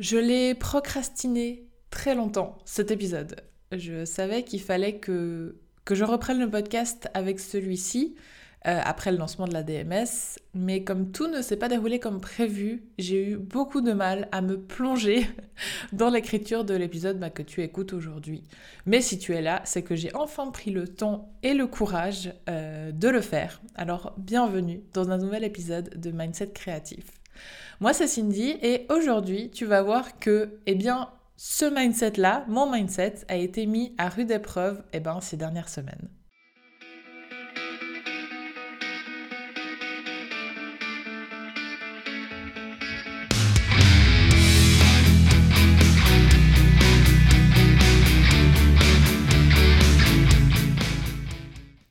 Je l'ai procrastiné très longtemps, cet épisode. Je savais qu'il fallait que, je reprenne le podcast avec celui-ci, euh, après le lancement de la DMS, mais comme tout ne s'est pas déroulé comme prévu, j'ai eu beaucoup de mal à me plonger dans l'écriture de l'épisode bah, que tu écoutes aujourd'hui. Mais si tu es là, c'est que j'ai enfin pris le temps et le courage euh, de le faire. Alors bienvenue dans un nouvel épisode de Mindset Créatif. Moi, c'est Cindy et aujourd'hui, tu vas voir que, eh bien, ce mindset-là, mon mindset, a été mis à rude épreuve eh ben, ces dernières semaines.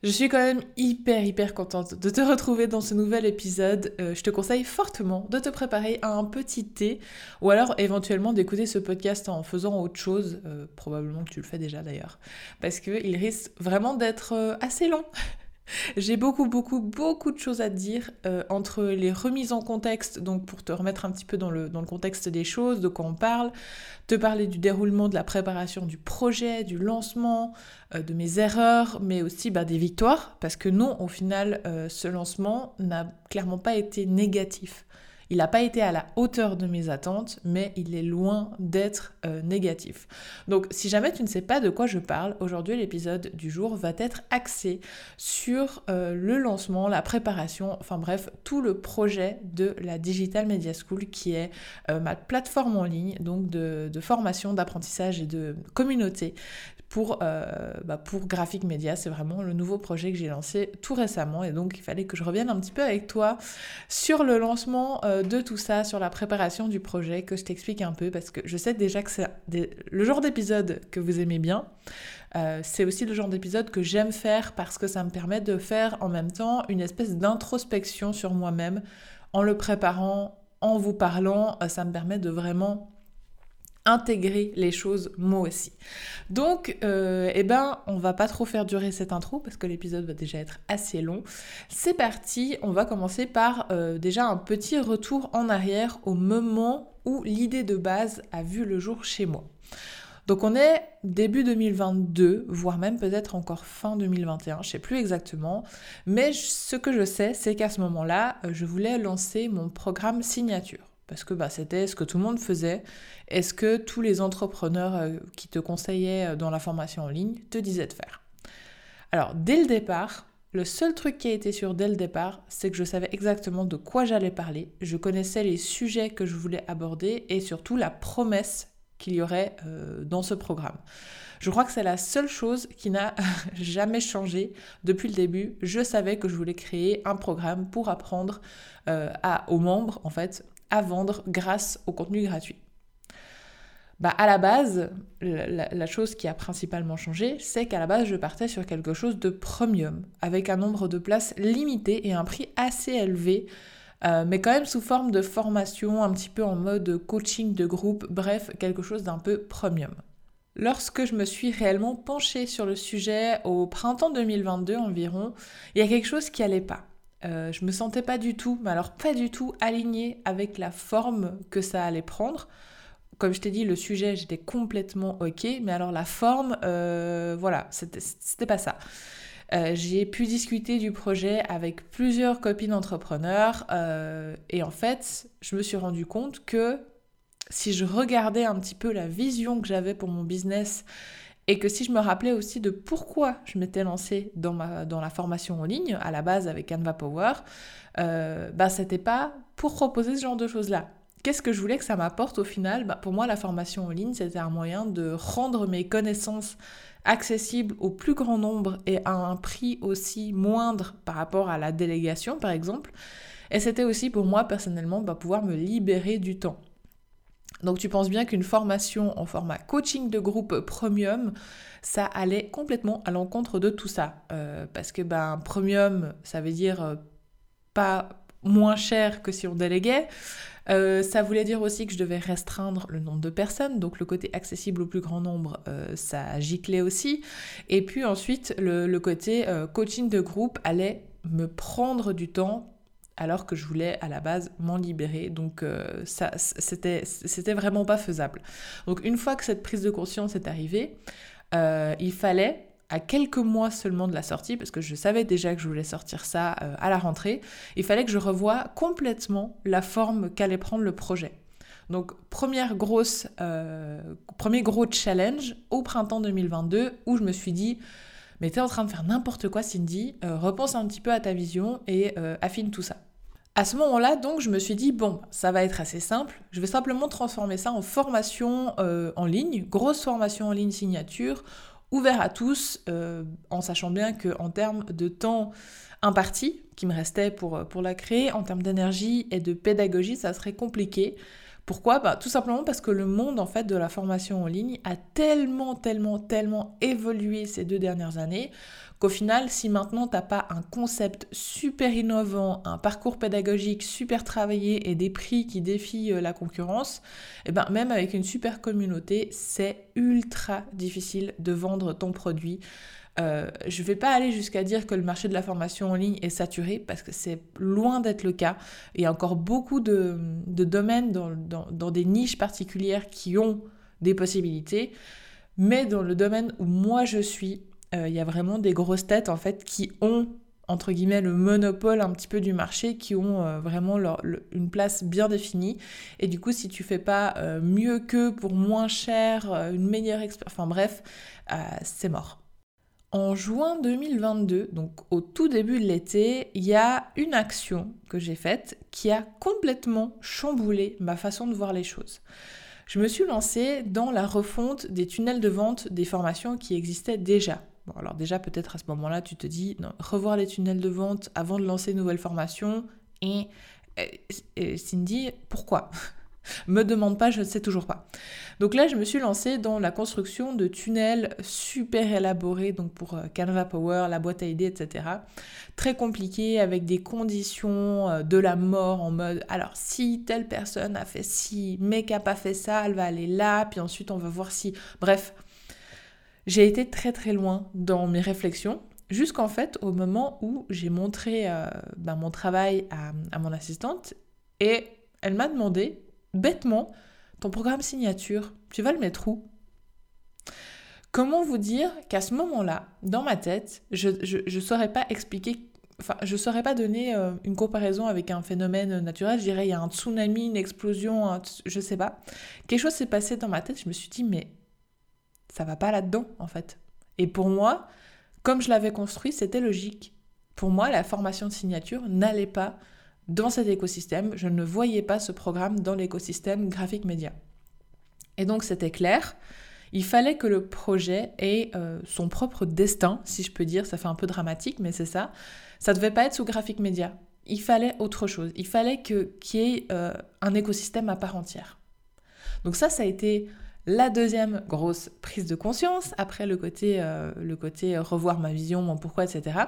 Je suis quand même hyper hyper contente de te retrouver dans ce nouvel épisode. Euh, je te conseille fortement de te préparer un petit thé ou alors éventuellement d'écouter ce podcast en faisant autre chose, euh, probablement que tu le fais déjà d'ailleurs, parce qu'il risque vraiment d'être euh, assez long. J'ai beaucoup, beaucoup, beaucoup de choses à te dire euh, entre les remises en contexte, donc pour te remettre un petit peu dans le, dans contexte des choses, de quoi on parle, te parler du déroulement de la préparation du projet, du lancement, euh, de mes erreurs, mais aussi bah, des victoires, parce que non, au final, euh, ce lancement n'a clairement pas été négatif. Il n'a pas été à la hauteur de mes attentes, mais il est loin d'être euh, négatif. Donc si jamais tu ne sais pas de quoi je parle, aujourd'hui l'épisode du jour va être axé sur euh, le lancement, la préparation, enfin bref, tout le projet de la Digital Media School qui est euh, ma plateforme en ligne, donc de, de formation, d'apprentissage et de communauté pour, euh, bah Graphic Media. C'est vraiment le nouveau projet que j'ai lancé tout récemment et donc il fallait que je revienne un petit peu avec toi sur le lancement euh, de tout ça, sur la préparation du projet, que je t'explique un peu parce que je sais déjà que c'est le genre d'épisode que vous aimez bien. Euh, c'est aussi le genre d'épisode que j'aime faire parce que ça me permet de faire en même temps une espèce d'introspection sur moi-même en le préparant, en vous parlant. ça me permet de vraiment intégrer les choses moi aussi. Donc, euh, eh ben, on va pas trop faire durer cette intro parce que l'épisode va déjà être assez long. C'est parti, on va commencer par euh, déjà un petit retour en arrière au moment où l'idée de base a vu le jour chez moi. Donc on est début 2022, voire même peut-être encore fin 2021, je sais plus exactement. Mais ce que je sais, c'est qu'à ce moment-là, euh, je voulais lancer mon programme signature parce que bah, c'était ce que tout le monde faisait et ce que tous les entrepreneurs euh, qui te conseillaient euh, dans la formation en ligne te disaient de faire? Alors, dès le départ, le seul truc qui a été sûr dès le départ, c'est que je savais exactement de quoi j'allais parler, je connaissais les sujets que je voulais aborder et surtout la promesse qu'il y aurait euh, dans ce programme. Je crois que c'est la seule chose qui n'a jamais changé depuis le début. Je savais que je voulais créer un programme pour apprendre aux membres, en fait, à vendre grâce au contenu gratuit. Bah, à la base, la, chose qui a principalement changé, c'est qu'à la base, je partais sur quelque chose de premium, avec un nombre de places limité et un prix assez élevé, euh, mais quand même sous forme de formation, un petit peu en mode coaching de groupe, bref, quelque chose d'un peu premium. Lorsque je me suis réellement penchée sur le sujet au printemps 2022 environ, il y a quelque chose qui allait pas. Euh, je me sentais pas du tout, mais alors pas du tout alignée avec la forme que ça allait prendre. Comme je t'ai dit, le sujet, j'étais complètement ok, mais alors la forme, euh, voilà, c'était pas ça. Euh, j'ai pu discuter du projet avec plusieurs copines entrepreneurs et en fait, je me suis rendu compte que si je regardais un petit peu la vision que j'avais pour mon business et que si je me rappelais aussi de pourquoi je m'étais lancée dans, ma, dans la formation en ligne, à la base avec Canva Power, euh, bah, c'était pas pour proposer ce genre de choses-là. Qu'est-ce que je voulais que ça m'apporte au final? Bah, Pour moi, la formation en ligne, c'était un moyen de rendre mes connaissances accessibles au plus grand nombre et à un prix aussi moindre par rapport à la délégation, par exemple. Et c'était aussi pour moi, personnellement, bah, pouvoir me libérer du temps. Donc tu penses bien qu'une formation en format coaching de groupe premium, ça allait complètement à l'encontre de tout ça. Euh, parce que ben premium, ça veut dire euh, pas moins cher que si on déléguait. Euh, ça voulait dire aussi que je devais restreindre le nombre de personnes, donc le côté accessible au plus grand nombre, ça giclait aussi. Et puis ensuite, le côté coaching de groupe allait me prendre du temps alors que je voulais à la base m'en libérer. Donc euh, ça, c'était, vraiment pas faisable. Donc une fois que cette prise de conscience est arrivée, euh, il fallait à quelques mois seulement de la sortie, parce que je savais déjà que je voulais sortir ça euh, à la rentrée, il fallait que je revoie complètement la forme qu'allait prendre le projet. Donc première grosse, premier gros challenge au printemps 2022 où je me suis dit, mais t'es en train de faire n'importe quoi Cindy, repense un petit peu à ta vision et affine tout ça. À ce moment-là, donc, je me suis dit, bon, ça va être assez simple. Je vais simplement transformer ça en formation euh, en ligne, grosse formation en ligne signature, ouvert à tous, euh, en sachant bien qu'en termes de temps imparti qui me restait pour la créer, en termes d'énergie et de pédagogie, ça serait compliqué. Pourquoi? Bah, Tout simplement parce que le monde en fait de la formation en ligne a tellement, tellement, tellement évolué ces deux dernières années qu'au final, si maintenant tu n'as pas un concept super innovant, un parcours pédagogique super travaillé et des prix qui défient euh, la concurrence, et eh ben même avec une super communauté, c'est ultra difficile de vendre ton produit. Euh, je ne vais pas aller jusqu'à dire que le marché de la formation en ligne est saturé parce que c'est loin d'être le cas. Il y a encore beaucoup de, domaines dans, des niches particulières qui ont des possibilités. Mais dans le domaine où moi je suis, euh, il y a vraiment des grosses têtes en fait qui ont entre guillemets le monopole un petit peu du marché qui ont euh, vraiment une place bien définie et du coup si tu fais pas mieux que pour moins cher une meilleure expérience enfin bref c'est mort en juin 2022, donc au tout début de l'été, il y a une action que j'ai faite qui a complètement chamboulé ma façon de voir les choses. Je me suis lancée dans la refonte des tunnels de vente des formations qui existaient déjà. Bon, alors déjà, peut-être à ce moment-là, tu te dis, non, revoir les tunnels de vente avant de lancer une nouvelle formation. Et, et Cindy, pourquoi? Me demande pas, je ne sais toujours pas. Donc là, je me suis lancée dans la construction de tunnels super élaborés, donc pour euh, Canva Power, la boîte à idées, etc. Très compliqué, avec des conditions euh, de la mort en mode, alors si telle personne a fait ci, qui n'a pas fait ça, elle va aller là, puis ensuite on va voir si... Bref, j'ai été très très loin dans mes réflexions, jusqu'en fait au moment où j'ai montré euh, ben, mon travail à mon assistante, et elle m'a demandé bêtement, ton programme signature, tu vas le mettre où? Comment vous dire qu'à ce moment-là, dans ma tête, je ne saurais pas expliquer, enfin, je saurais pas donner euh, une comparaison avec un phénomène naturel. Je dirais, il y a un tsunami, une explosion, je ne sais pas. Quelque chose s'est passé dans ma tête, je me suis dit, mais ça va pas là-dedans, en fait. Et pour moi, comme je l'avais construit, c'était logique. Pour moi, la formation de signature n'allait pas dans cet écosystème. Je ne voyais pas ce programme dans l'écosystème graphique média. Et donc c'était clair, il fallait que le projet ait euh, son propre destin, si je peux dire, ça fait un peu dramatique, mais c'est ça. Ça devait pas être sous graphique média. Il fallait autre chose. Il fallait que qu'il y ait euh, un écosystème à part entière. Donc ça, ça a été la deuxième grosse prise de conscience, après le côté, euh, le côté revoir ma vision, mon pourquoi, etc.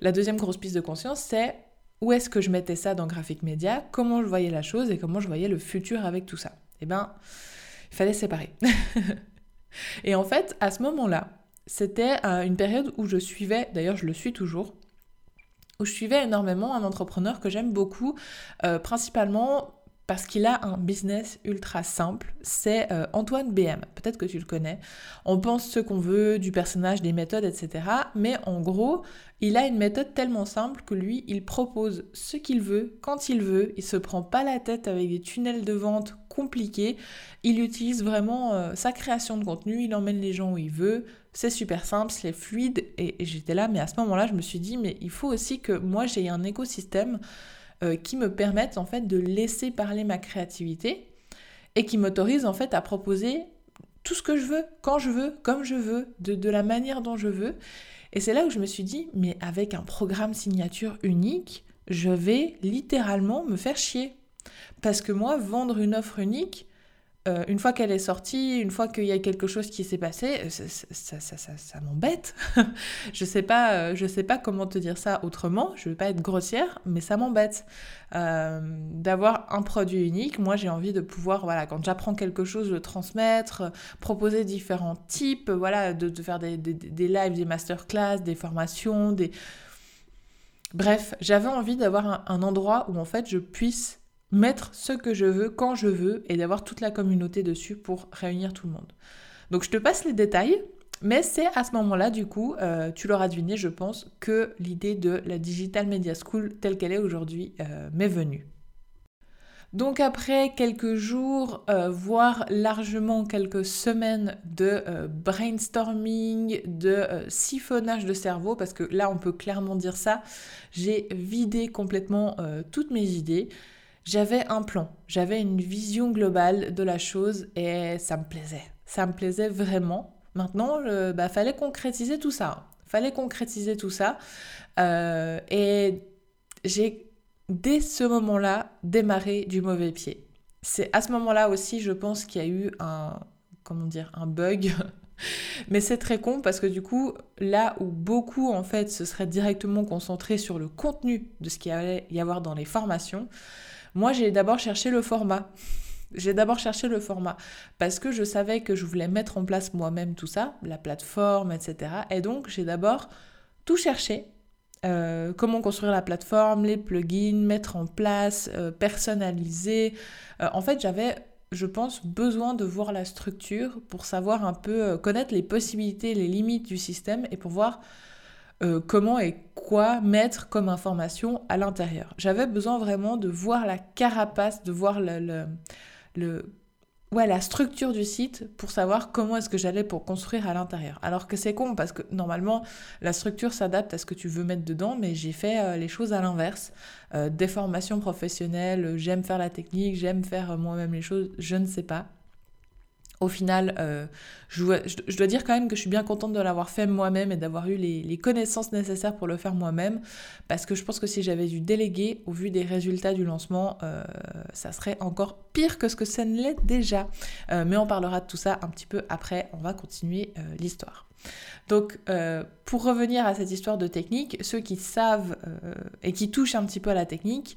La deuxième grosse prise de conscience, c'est où est-ce que je mettais ça dans Graphic Media, comment je voyais la chose et comment je voyais le futur avec tout ça. Eh bien, il fallait séparer. et en fait, à ce moment-là, c'était euh, une période où je suivais, d'ailleurs je le suis toujours, où je suivais énormément un entrepreneur que j'aime beaucoup, euh, principalement parce qu'il a un business ultra simple, c'est euh, Antoine BM. Peut-être que tu le connais. On pense ce qu'on veut du personnage, des méthodes, etc. Mais en gros, il a une méthode tellement simple que lui, il propose ce qu'il veut, quand il veut. Il se prend pas la tête avec des tunnels de vente compliqués. Il utilise vraiment euh, sa création de contenu, il emmène les gens où il veut. C'est super simple, c'est fluide. et j'étais là, mais à ce moment-là, je me suis dit, mais il faut aussi que moi, j'ai un écosystème euh, qui me permettent en fait de laisser parler ma créativité et qui m'autorisent en fait à proposer tout ce que je veux, quand je veux, comme je veux, de, de la manière dont je veux. Et c'est là où je me suis dit, mais avec un programme signature unique, je vais littéralement me faire chier. Parce que moi, vendre une offre unique, euh, une fois qu'elle est sortie, une fois qu'il y a quelque chose qui s'est passé, euh, ça, m'embête. je sais pas, euh, sais pas comment te dire ça autrement. Je veux pas être grossière, mais ça m'embête d'avoir un produit unique. Moi, j'ai envie de pouvoir, voilà, quand j'apprends quelque chose, le transmettre, proposer différents types, voilà, de, de faire des, des, des lives, des masterclass, des formations, des Bref, j'avais envie d'avoir un, endroit où en fait je puisse mettre ce que je veux quand je veux et d'avoir toute la communauté dessus pour réunir tout le monde. Donc je te passe les détails, mais c'est à ce moment-là, du coup, euh, tu l'auras deviné, je pense, que l'idée de la Digital Media School telle qu'elle est aujourd'hui euh, m'est venue. Donc après quelques jours, euh, voire largement quelques semaines de brainstorming, de siphonnage de cerveau, parce que là on peut clairement dire ça, j'ai vidé complètement toutes mes idées. J'avais un plan, j'avais une vision globale de la chose et ça me plaisait. Ça me plaisait vraiment. Maintenant, il bah, fallait concrétiser tout ça. Fallait concrétiser tout ça. Euh, et j'ai, dès ce moment-là, démarré du mauvais pied. C'est à ce moment-là aussi, je pense qu'il y a eu un, comment dire, un bug. Mais c'est très con parce que du coup, là où beaucoup en fait se seraient directement concentrés sur le contenu de ce qu'il allait y avoir dans les formations, moi j'ai d'abord cherché le format. J'ai d'abord cherché le format parce que je savais que je voulais mettre en place moi-même tout ça, la plateforme, etc. Et donc j'ai d'abord tout cherché. Euh, comment construire la plateforme, les plugins, mettre en place, euh, personnaliser. Euh, en fait, j'avais, je pense, besoin de voir la structure pour savoir un peu, connaître les possibilités, les limites du système et pour voir comment et quoi mettre comme information à l'intérieur. J'avais besoin vraiment de voir la carapace, de voir le la structure du site pour savoir comment est-ce que j'allais pour construire à l'intérieur. Alors que c'est con parce que normalement la structure s'adapte à ce que tu veux mettre dedans, mais j'ai fait euh, les choses à l'inverse. Euh, des formations professionnelles, j'aime faire la technique, j'aime faire euh, moi-même les choses, je ne sais pas au final, euh, je, dois, dire quand même que je suis bien contente de l'avoir fait moi-même et d'avoir eu les, connaissances nécessaires pour le faire moi-même, parce que je pense que si j'avais dû déléguer, au vu des résultats du lancement, euh, ça serait encore pire que ce que ça ne l'est déjà. Euh, mais on parlera de tout ça un petit peu après, on va continuer l'histoire. Donc, pour revenir à cette histoire de technique, ceux qui savent et qui touchent un petit peu à la technique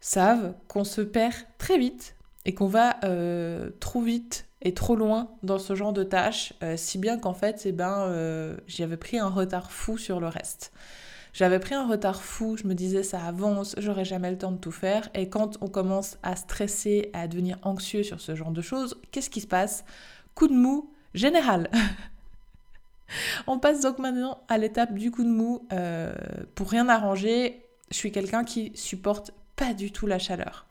savent qu'on se perd très vite et qu'on va trop vite et trop loin dans ce genre de tâches, euh, si bien qu'en fait, eh ben, euh, j'avais pris un retard fou sur le reste. J'avais pris un retard fou, je me disais ça avance, j'aurai jamais le temps de tout faire. Et quand on commence à stresser, à devenir anxieux sur ce genre de choses, qu'est-ce qui se passe? Coup de mou général. on passe donc maintenant à l'étape du coup de mou. Euh, pour rien arranger, je suis quelqu'un qui supporte pas du tout la chaleur.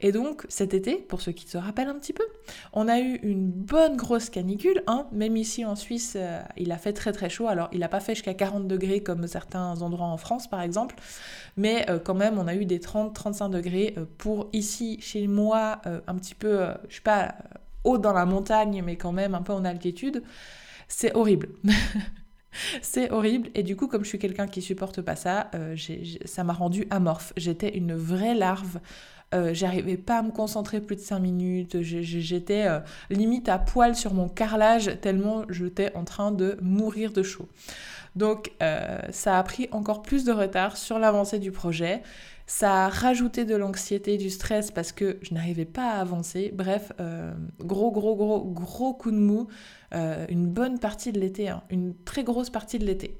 Et donc cet été, pour ceux qui se rappellent un petit peu, on a eu une bonne grosse canicule. Hein. Même ici en Suisse, euh, il a fait très très chaud. Alors il n'a pas fait jusqu'à 40 degrés comme certains endroits en France par exemple, mais euh, quand même on a eu des 30-35 degrés euh, pour ici chez moi, un petit peu, je suis pas haut dans la montagne, mais quand même un peu en altitude. C'est horrible. C'est horrible et du coup comme je suis quelqu'un qui supporte pas ça, ça m'a rendu amorphe. J'étais une vraie larve euh, j'arrivais pas à me concentrer plus de 5 minutes, j'étais euh, limite à poil sur mon carrelage tellement j'étais en train de mourir de chaud. Donc euh, ça a pris encore plus de retard sur l'avancée du projet. Ça a rajouté de l'anxiété, du stress parce que je n'arrivais pas à avancer. Bref, gros, gros, gros, gros coup de mou. une bonne partie de l'été, hein. une très grosse partie de l'été.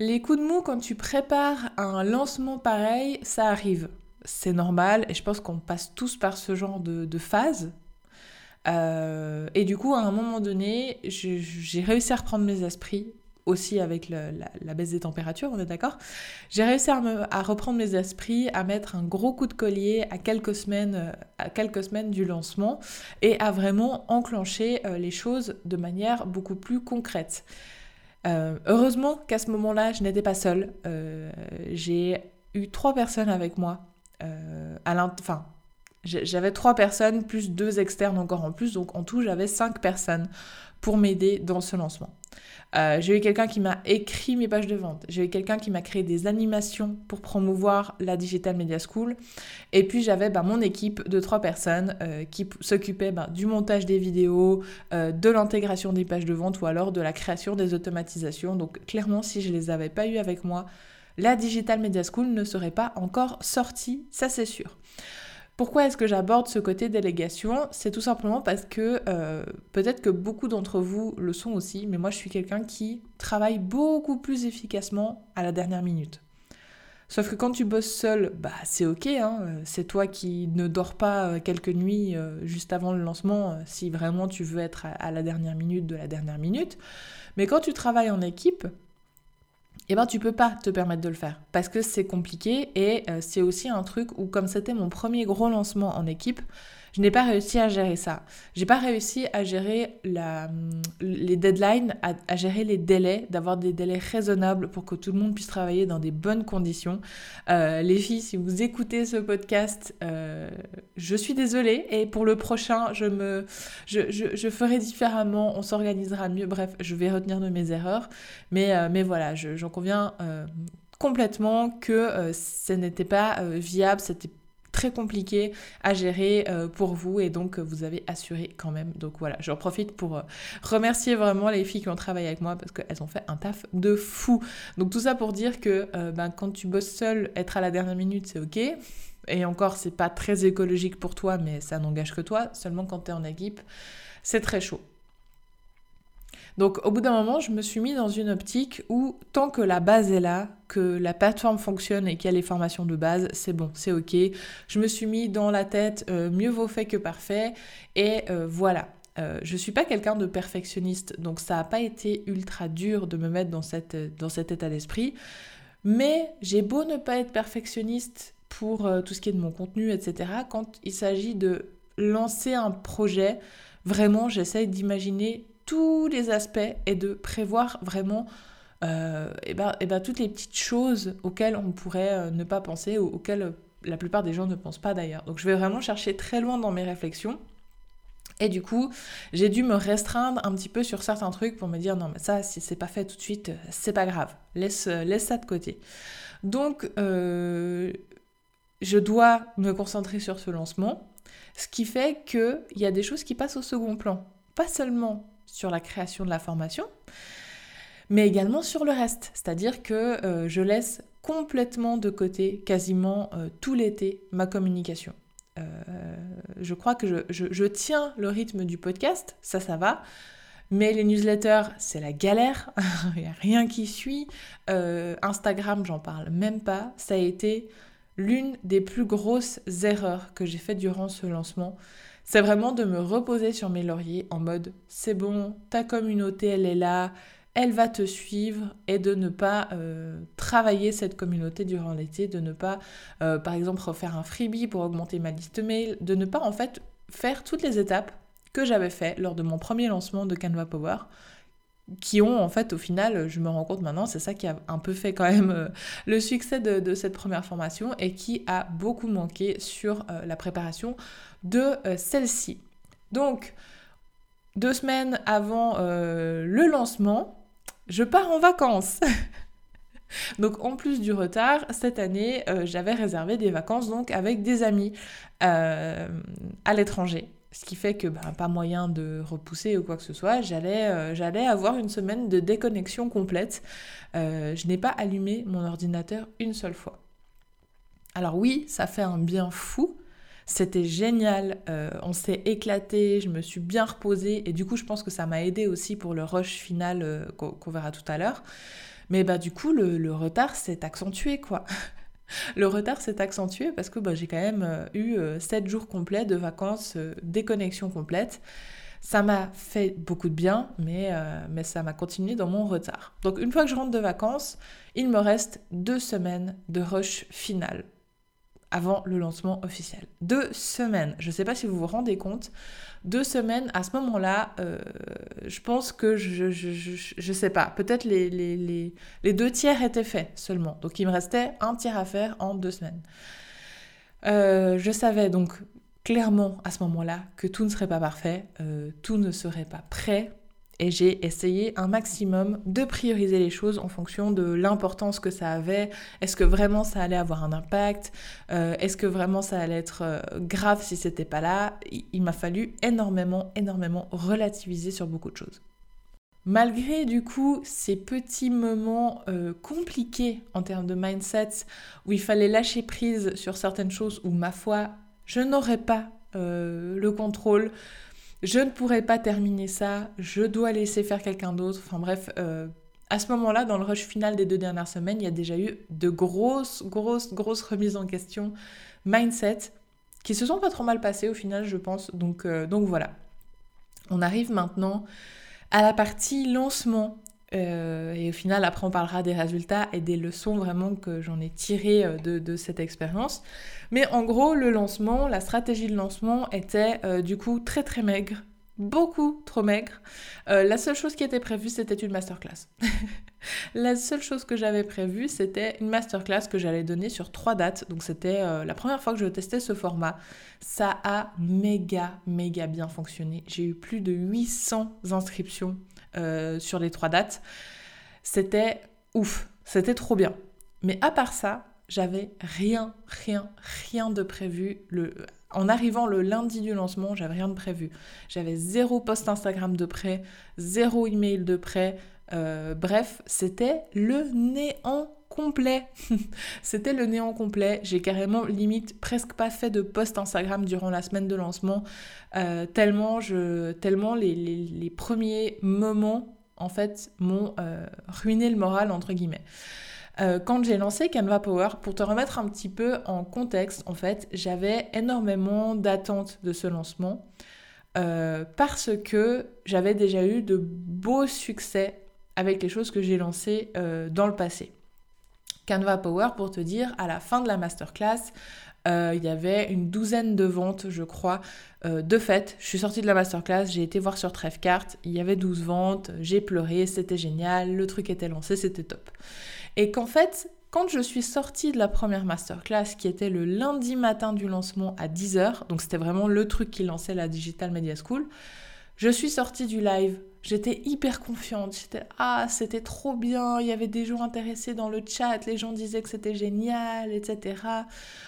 Les coups de mou, quand tu prépares un lancement pareil, ça arrive c'est normal et je pense qu'on passe tous par ce genre de, phase. Euh, et du coup, à un moment donné, j'ai réussi à reprendre mes esprits aussi avec la, baisse des températures, on est d'accord J'ai réussi à, reprendre mes esprits, à mettre un gros coup de collier à quelques semaines, à semaines du lancement et à vraiment enclencher euh, les choses de manière beaucoup plus concrète. Euh, heureusement qu'à ce moment-là, je n'étais pas seule. j'ai eu trois personnes avec moi euh, enfin, j'avais trois personnes plus deux externes encore en plus, donc en tout j'avais cinq personnes pour m'aider dans ce lancement. Euh, j'ai eu quelqu'un qui m'a écrit mes pages de vente. J'ai eu quelqu'un qui m'a créé des animations pour promouvoir la Digital Media School. Et puis j'avais bah, mon équipe de trois personnes euh, qui s'occupaient bah, du montage des vidéos, de l'intégration des pages de vente ou alors de la création des automatisations. Donc clairement, si je les avais pas eu avec moi, la Digital Media School ne serait pas encore sortie, ça c'est sûr. Pourquoi est-ce que j'aborde ce côté délégation? C'est tout simplement parce que euh, peut-être que beaucoup d'entre vous le sont aussi, mais moi je suis quelqu'un qui travaille beaucoup plus efficacement à la dernière minute. Sauf que quand tu bosses seul, bah c'est ok, hein, c'est toi qui ne dors pas quelques nuits juste avant le lancement si vraiment tu veux être à la dernière minute de la dernière minute. Mais quand tu travailles en équipe, eh ben tu peux pas te permettre de le faire parce que c'est compliqué et c'est aussi un truc où comme c'était mon premier gros lancement en équipe, je n'ai pas réussi à gérer ça. J'ai pas réussi à gérer la, les deadlines, à, gérer les délais, d'avoir des délais raisonnables pour que tout le monde puisse travailler dans des bonnes conditions. Euh, les filles, si vous écoutez ce podcast, euh, je suis désolée et pour le prochain, je me, je, je, ferai différemment, on s'organisera mieux. Bref, je vais retenir de mes erreurs, mais, euh, mais voilà, j'en conviens complètement que ce n'était pas viable, très compliqué à gérer euh, pour vous et donc vous avez assuré quand même. Donc voilà, j'en profite pour euh, remercier vraiment les filles qui ont travaillé avec moi parce qu'elles ont fait un taf de fou. Donc tout ça pour dire que euh, ben, quand tu bosses seul, être à la dernière minute, c'est ok. Et encore, c'est pas très écologique pour toi, mais ça n'engage que toi. Seulement quand tu es en équipe, c'est très chaud. Donc au bout d'un moment, je me suis mis dans une optique où tant que la base est là, que la plateforme fonctionne et qu'il y a les formations de base, c'est bon, c'est ok. Je me suis mis dans la tête euh, mieux vaut fait que parfait et euh, voilà. Euh, je suis pas quelqu'un de perfectionniste, donc ça n'a pas été ultra dur de me mettre dans, dans cet état d'esprit. Mais j'ai beau ne pas être perfectionniste pour tout ce qui est de mon contenu, etc. Quand il s'agit de lancer un projet, vraiment, j'essaye d'imaginer tous les aspects et de prévoir vraiment euh, et ben, et ben, toutes les petites choses auxquelles on pourrait euh, ne pas penser ou auxquelles euh, la plupart des gens ne pensent pas d'ailleurs. Donc je vais vraiment chercher très loin dans mes réflexions. Et du coup, j'ai dû me restreindre un petit peu sur certains trucs pour me dire non mais ça si c'est pas fait tout de suite, c'est pas grave. Laisse ça de côté. Donc je dois me concentrer sur ce lancement, ce qui fait qu'il y a des choses qui passent au second plan. Pas seulement sur la création de la formation, mais également sur le reste. C'est-à-dire que euh, je laisse complètement de côté, quasiment euh, tout l'été, ma communication. Euh, je crois que je, tiens le rythme du podcast, ça, ça va. Mais les newsletters, c'est la galère, il n'y a rien qui suit. Instagram, j'en parle même pas. Ça a été l'une des plus grosses erreurs que j'ai faites durant ce lancement c'est vraiment de me reposer sur mes lauriers en mode c'est bon, ta communauté elle est là, elle va te suivre et de ne pas euh, travailler cette communauté durant l'été, de ne pas euh, par exemple refaire un freebie pour augmenter ma liste mail, de ne pas en fait faire toutes les étapes que j'avais fait lors de mon premier lancement de Canva Power qui ont en fait au final, je me rends compte maintenant, c'est ça qui a un peu fait quand même euh, le succès de, cette première formation et qui a beaucoup manqué sur la préparation de euh, celle-ci. Donc, deux semaines avant euh, le lancement, je pars en vacances. donc en plus du retard, cette année, euh, j'avais réservé des vacances donc avec des amis à l'étranger. Ce qui fait que bah, pas moyen de repousser ou quoi que ce soit, j'allais j'allais avoir une semaine de déconnexion complète. je n'ai pas allumé mon ordinateur une seule fois. Alors oui, ça fait un bien fou, c'était génial, euh, on s'est éclaté, je me suis bien reposée et du coup je pense que ça m'a aidé aussi pour le rush final euh, qu'on verra tout à l'heure. Mais bah du coup le, retard s'est accentué quoi. Le retard s'est accentué parce que bah, j'ai quand même euh, eu 7 jours complets de vacances, déconnexion complète. Ça m'a fait beaucoup de bien, mais, mais ça m'a continué dans mon retard. Donc une fois que je rentre de vacances, il me reste deux semaines de rush final avant le lancement officiel. Deux semaines. Je ne sais pas si vous vous rendez compte. Deux semaines, à ce moment-là, euh, je pense que je, je, sais pas, peut-être les, les, les, deux tiers étaient faits seulement. Donc il me restait un tiers à faire en deux semaines. Euh, je savais donc clairement à ce moment-là que tout ne serait pas parfait, euh, tout ne serait pas prêt et j'ai essayé un maximum de prioriser les choses en fonction de l'importance que ça avait. Est-ce que vraiment ça allait avoir un impact? Euh, Est-ce que vraiment ça allait être euh, grave si c'était pas là? Il, m'a fallu énormément, énormément relativiser sur beaucoup de choses. Malgré du coup ces petits moments euh, compliqués en termes de mindset où il fallait lâcher prise sur certaines choses où ma foi je n'aurais pas le contrôle, je ne pourrais pas terminer ça, je dois laisser faire quelqu'un d'autre. Enfin bref, euh, à ce moment-là, dans le rush final des deux dernières semaines, il y a déjà eu de grosses, grosses, grosses remises en question mindset qui se sont pas trop mal passées au final, je pense. Donc, euh, donc voilà. On arrive maintenant à la partie lancement. Euh, et au final, après, on parlera des résultats et des leçons vraiment que j'en ai tirées euh, de, cette expérience. Mais en gros, le lancement, la stratégie de lancement était du coup très très maigre beaucoup trop maigre. Euh, la seule chose qui était prévue, c'était une masterclass. la seule chose que j'avais prévue, c'était une masterclass que j'allais donner sur trois dates. Donc c'était euh, la première fois que je testais ce format. Ça a méga, méga bien fonctionné. J'ai eu plus de 800 inscriptions euh, sur les trois dates. C'était ouf, c'était trop bien. Mais à part ça, j'avais rien, rien, rien de prévu. Le, en arrivant le lundi du lancement, j'avais rien de prévu. J'avais zéro post Instagram de prêt, zéro email de prêt. Euh, bref, c'était le néant complet. c'était le néant complet. J'ai carrément limite presque pas fait de post Instagram durant la semaine de lancement, euh, tellement, je, tellement les, premiers moments en fait m'ont euh, ruiné le moral entre guillemets. Euh, quand j'ai lancé Canva Power, pour te remettre un petit peu en contexte, en fait, j'avais énormément d'attentes de ce lancement parce que j'avais déjà eu de beaux succès avec les choses que j'ai lancées dans le passé. Canva Power, pour te dire, à la fin de la masterclass, il y avait une douzaine de ventes, je crois. de fait, je suis sortie de la masterclass, j'ai été voir sur Trèfcart, il y avait 12 ventes, j'ai pleuré, c'était génial, le truc était lancé, c'était top. Et qu'en fait, quand je suis sortie de la première masterclass, qui était le lundi matin du lancement à 10h, donc c'était vraiment le truc qui lançait la Digital Media School, je suis sortie du live. J'étais hyper confiante. J'étais ah, c'était trop bien. Il y avait des gens intéressés dans le chat. Les gens disaient que c'était génial, etc.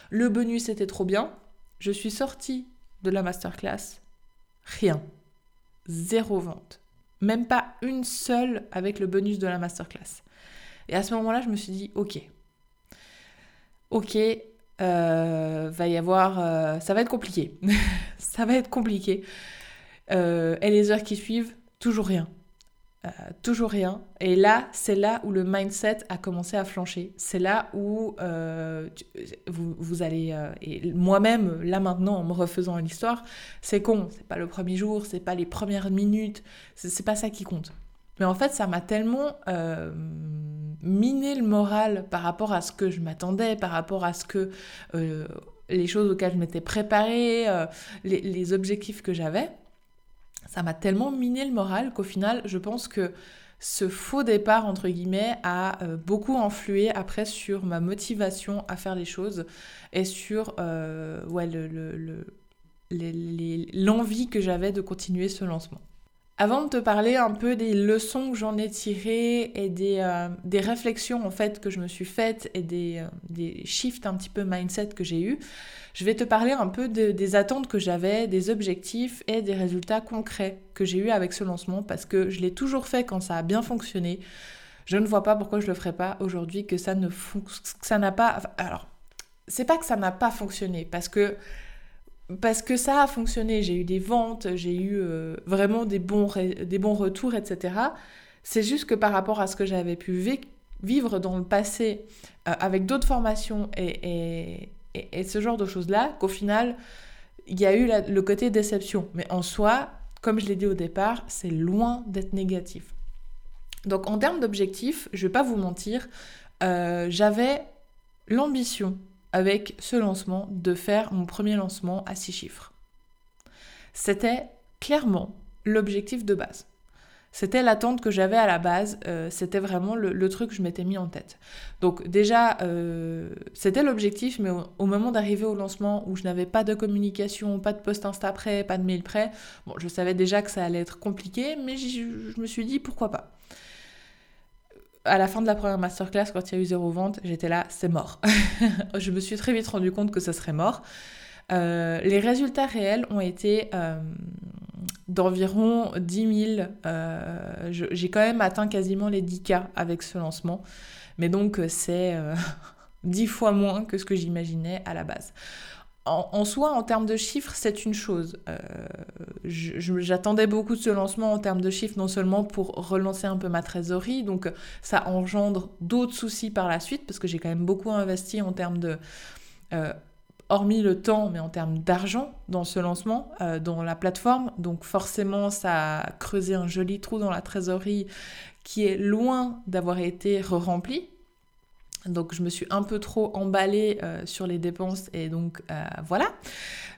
Le bonus était trop bien. Je suis sortie de la masterclass. Rien. Zéro vente. Même pas une seule avec le bonus de la masterclass. Et à ce moment-là, je me suis dit, ok, ok, euh, va y avoir, euh, ça va être compliqué, ça va être compliqué. Euh, et les heures qui suivent, toujours rien. toujours rien. Et là, c'est là où le mindset a commencé à flancher. C'est là où vous, vous, allez... et moi-même, là maintenant, en me refaisant l'histoire, c'est con. C'est pas le premier jour, c'est pas les premières minutes. C'est pas ça qui compte. Mais en fait, ça m'a tellement euh, miné le moral par rapport à ce que je m'attendais, par rapport à ce que euh, les choses auxquelles je m'étais préparée, euh, les, objectifs que j'avais. Ça m'a tellement miné le moral qu'au final, je pense que ce faux départ, entre guillemets, a beaucoup influé après sur ma motivation à faire les choses et sur ouais, l'envie que j'avais de continuer ce lancement. Avant de te parler un peu des leçons que j'en ai tirées et des, euh, des, réflexions en fait que je me suis faites et des, euh, des shifts un petit peu mindset que j'ai eu, je vais te parler un peu des attentes que j'avais, des objectifs et des résultats concrets que j'ai eu avec ce lancement parce que je l'ai toujours fait quand ça a bien fonctionné. Je ne vois pas pourquoi je le ferais pas aujourd'hui que ça ne ça n'a pas alors c'est pas que ça n'a pas fonctionné parce que parce que ça a fonctionné. J'ai eu des ventes, j'ai eu euh, vraiment des bons, des bons retours, etc. C'est juste que par rapport à ce que j'avais pu vivre dans le passé euh, avec d'autres formations et, et, ce genre de choses-là, qu'au final, il y a eu le côté déception. Mais en soi, comme je l'ai dit au départ, c'est loin d'être négatif. Donc en termes d'objectifs, je ne vais pas vous mentir, euh, j'avais l'ambition avec ce lancement de faire mon premier lancement à six chiffres. C'était clairement l'objectif de base. C'était l'attente que j'avais à la base, euh, c'était vraiment le, truc que je m'étais mis en tête. Donc déjà, euh, c'était l'objectif, mais au, moment d'arriver au lancement où je n'avais pas de communication, pas de post Insta prêt, pas de mail prêt, je savais déjà que ça allait être compliqué, mais je me suis dit pourquoi pas à la fin de la première masterclass, quand il y a eu zéro vente, j'étais là, c'est mort. je me suis très vite rendu compte que ça serait mort. Euh, les résultats réels ont été euh, d'environ 10 000. Euh, j'ai quand même atteint quasiment les 10 k avec ce lancement. Mais donc, c'est 10 fois moins que ce que j'imaginais à la base. En, soi, en termes de chiffres, c'est une chose. Euh, j'attendais beaucoup de ce lancement en termes de chiffres, non seulement pour relancer un peu ma trésorerie, donc ça engendre d'autres soucis par la suite, parce que j'ai quand même beaucoup investi en termes de... Euh, hormis le temps, mais en termes d'argent dans ce lancement, euh, dans la plateforme. Donc forcément, ça a creusé un joli trou dans la trésorerie qui est loin d'avoir été re-rempli. Donc je me suis un peu trop emballée euh, sur les dépenses et donc euh, voilà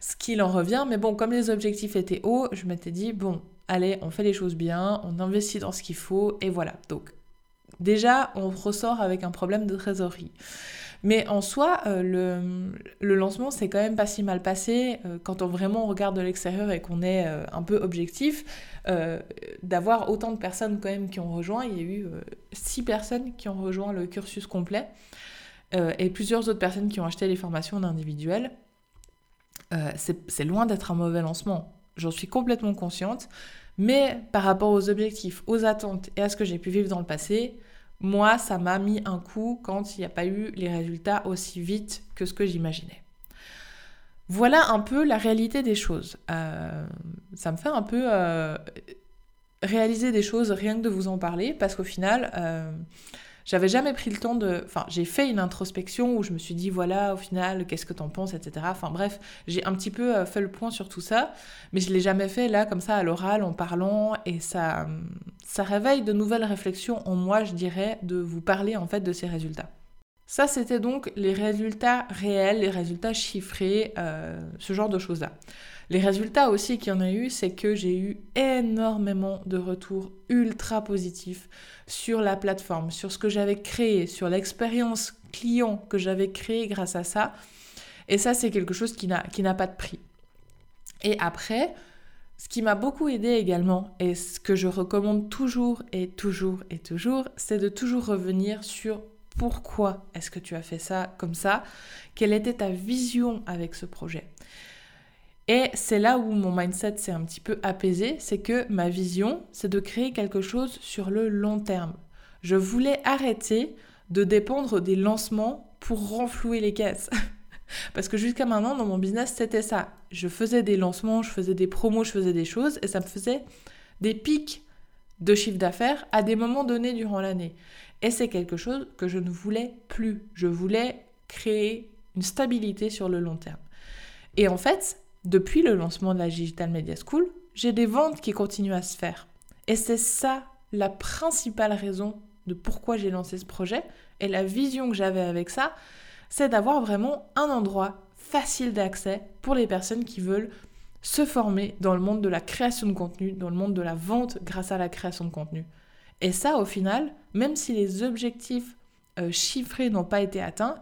ce qu'il en revient. Mais bon, comme les objectifs étaient hauts, je m'étais dit, bon, allez, on fait les choses bien, on investit dans ce qu'il faut et voilà. Donc déjà, on ressort avec un problème de trésorerie. Mais en soi, euh, le, le, lancement s'est quand même pas si mal passé quand on vraiment regarde de l'extérieur et qu'on est un peu objectif. D'avoir autant de personnes quand même qui ont rejoint, il y a eu six personnes qui ont rejoint le cursus complet et plusieurs autres personnes qui ont acheté les formations en individuel. C'est loin d'être un mauvais lancement. J'en suis complètement consciente. Mais par rapport aux objectifs, aux attentes et à ce que j'ai pu vivre dans le passé, moi, ça m'a mis un coup quand il n'y a pas eu les résultats aussi vite que ce que j'imaginais. Voilà un peu la réalité des choses. Euh, ça me fait un peu euh, réaliser des choses rien que de vous en parler, parce qu'au final, euh, j'avais jamais pris le temps de. Enfin, j'ai fait une introspection où je me suis dit, voilà, au final, qu'est-ce que t'en penses, etc. Enfin, bref, j'ai un petit peu fait le point sur tout ça, mais je l'ai jamais fait là, comme ça, à l'oral, en parlant, et ça, ça réveille de nouvelles réflexions en moi, je dirais, de vous parler en fait de ces résultats. Ça, c'était donc les résultats réels, les résultats chiffrés, euh, ce genre de choses-là. Les résultats aussi qu'il y en a eu, c'est que j'ai eu énormément de retours ultra positifs sur la plateforme, sur ce que j'avais créé, sur l'expérience client que j'avais créée grâce à ça. Et ça, c'est quelque chose qui n'a pas de prix. Et après, ce qui m'a beaucoup aidé également, et ce que je recommande toujours et toujours et toujours, c'est de toujours revenir sur pourquoi est-ce que tu as fait ça comme ça, quelle était ta vision avec ce projet? Et c'est là où mon mindset s'est un petit peu apaisé, c'est que ma vision, c'est de créer quelque chose sur le long terme. Je voulais arrêter de dépendre des lancements pour renflouer les caisses. Parce que jusqu'à maintenant, dans mon business, c'était ça. Je faisais des lancements, je faisais des promos, je faisais des choses et ça me faisait des pics de chiffre d'affaires à des moments donnés durant l'année. Et c'est quelque chose que je ne voulais plus. Je voulais créer une stabilité sur le long terme. Et en fait, depuis le lancement de la Digital Media School, j'ai des ventes qui continuent à se faire. Et c'est ça la principale raison de pourquoi j'ai lancé ce projet et la vision que j'avais avec ça, c'est d'avoir vraiment un endroit facile d'accès pour les personnes qui veulent se former dans le monde de la création de contenu, dans le monde de la vente grâce à la création de contenu. Et ça, au final, même si les objectifs euh, chiffrés n'ont pas été atteints,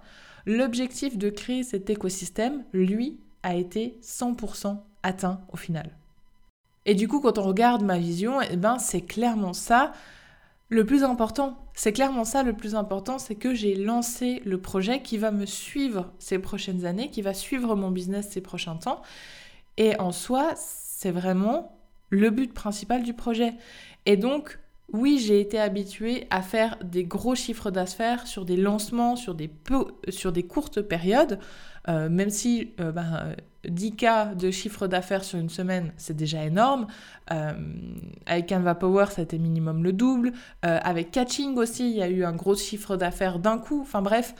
l'objectif de créer cet écosystème, lui, a été 100% atteint au final. Et du coup, quand on regarde ma vision, eh ben, c'est clairement ça le plus important, c'est clairement ça le plus important, c'est que j'ai lancé le projet qui va me suivre ces prochaines années, qui va suivre mon business ces prochains temps. Et en soi, c'est vraiment le but principal du projet. Et donc, oui, j'ai été habituée à faire des gros chiffres d'affaires sur des lancements, sur des, courtes périodes, euh, même si euh, ben, 10K de chiffre d'affaires sur une semaine, c'est déjà énorme. Euh, avec Canva Power, ça a été minimum le double. Avec Catching aussi, il y a eu un gros chiffre d'affaires d'un coup. Enfin bref,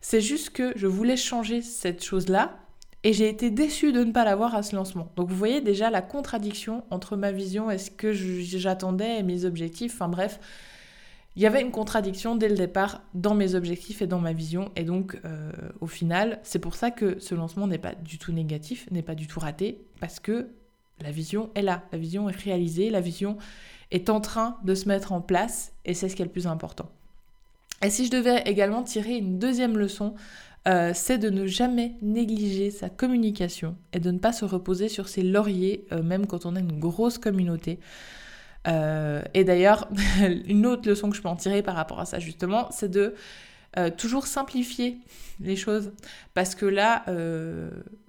c'est juste que je voulais changer cette chose-là et j'ai été déçue de ne pas l'avoir à ce lancement. Donc vous voyez déjà la contradiction entre ma vision et ce que j'attendais et mes objectifs. Enfin bref, il y avait une contradiction dès le départ dans mes objectifs et dans ma vision. Et donc, euh, au final, c'est pour ça que ce lancement n'est pas du tout négatif, n'est pas du tout raté, parce que la vision est là, la vision est réalisée, la vision est en train de se mettre en place, et c'est ce qui est le plus important. Et si je devais également tirer une deuxième leçon, euh, c'est de ne jamais négliger sa communication et de ne pas se reposer sur ses lauriers, euh, même quand on a une grosse communauté. Euh, et d'ailleurs, une autre leçon que je peux en tirer par rapport à ça justement, c'est de toujours simplifier les choses. Parce que là,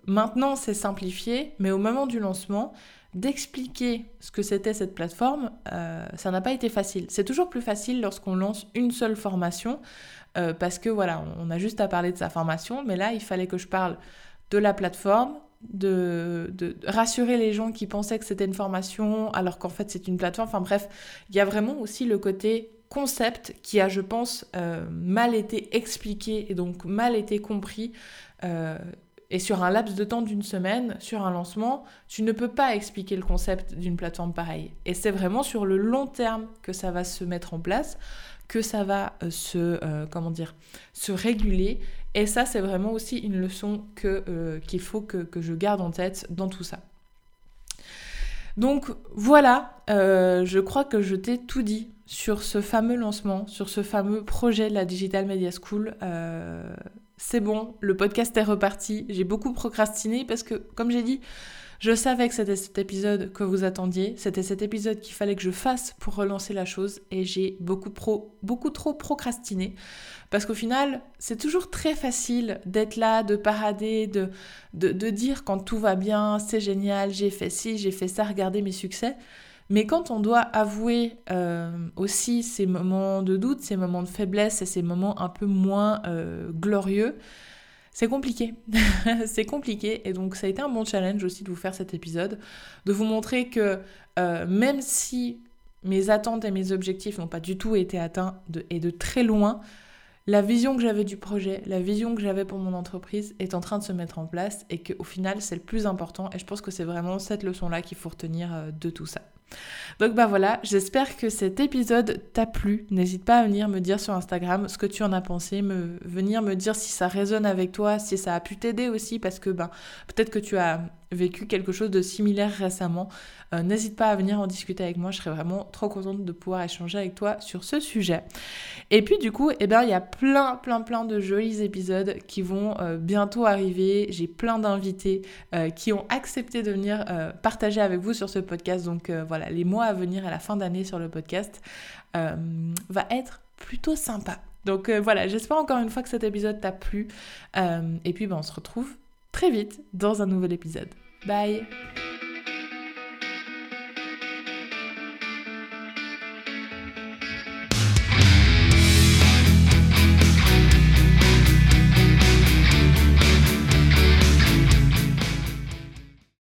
maintenant c'est simplifié, mais au moment du lancement, d'expliquer ce que c'était cette plateforme, ça n'a pas été facile. C'est toujours plus facile lorsqu'on lance une seule formation, parce que voilà, on a juste à parler de sa formation, mais là, il fallait que je parle de la plateforme, de, de, rassurer les gens qui pensaient que c'était une formation alors qu'en fait c'est une plateforme. Enfin bref, il y a vraiment aussi le côté concept qui a, je pense, euh, mal été expliqué et donc mal été compris. Euh, et sur un laps de temps d'une semaine, sur un lancement, tu ne peux pas expliquer le concept d'une plateforme pareille. Et c'est vraiment sur le long terme que ça va se mettre en place, que ça va euh, se, comment dire, se réguler. Et ça, c'est vraiment aussi une leçon que, qu'il faut que, que je garde en tête dans tout ça. Donc voilà, je crois que je t'ai tout dit sur ce fameux lancement, sur ce fameux projet de la Digital Media School. Euh, c'est bon, le podcast est reparti. J'ai beaucoup procrastiné parce que, comme j'ai dit, je savais que c'était cet épisode que vous attendiez. C'était cet épisode qu'il fallait que je fasse pour relancer la chose et j'ai beaucoup, trop procrastiné. Parce qu'au final, c'est toujours très facile d'être là, de parader, de, de, de dire quand tout va bien, c'est génial, j'ai fait ci, j'ai fait ça, regardez mes succès. Mais quand on doit avouer euh, aussi ces moments de doute, ces moments de faiblesse et ces moments un peu moins euh, glorieux, c'est compliqué. c'est compliqué. Et donc ça a été un bon challenge aussi de vous faire cet épisode, de vous montrer que euh, même si mes attentes et mes objectifs n'ont pas du tout été atteints et de très loin, la vision que j'avais du projet, la vision que j'avais pour mon entreprise est en train de se mettre en place et qu'au final c'est le plus important et je pense que c'est vraiment cette leçon-là qu'il faut retenir de tout ça. Donc bah voilà, j'espère que cet épisode t'a plu. N'hésite pas à venir me dire sur Instagram ce que tu en as pensé, me, venir me dire si ça résonne avec toi, si ça a pu t'aider aussi, parce que ben, peut-être que tu as vécu quelque chose de similaire récemment. Euh, n'hésite pas à venir en discuter avec moi, je serais vraiment trop contente de pouvoir échanger avec toi sur ce sujet. Et puis du coup, eh bien, il y a plein, plein, plein de jolis épisodes qui vont euh, bientôt arriver. J'ai plein d'invités euh, qui ont accepté de venir partager avec vous sur ce podcast. Donc voilà, les mois à venir à la fin d'année sur le podcast va être plutôt sympa. Donc voilà, j'espère encore une fois que cet épisode t'a plu. et puis ben, on se retrouve très vite dans un nouvel épisode. Bye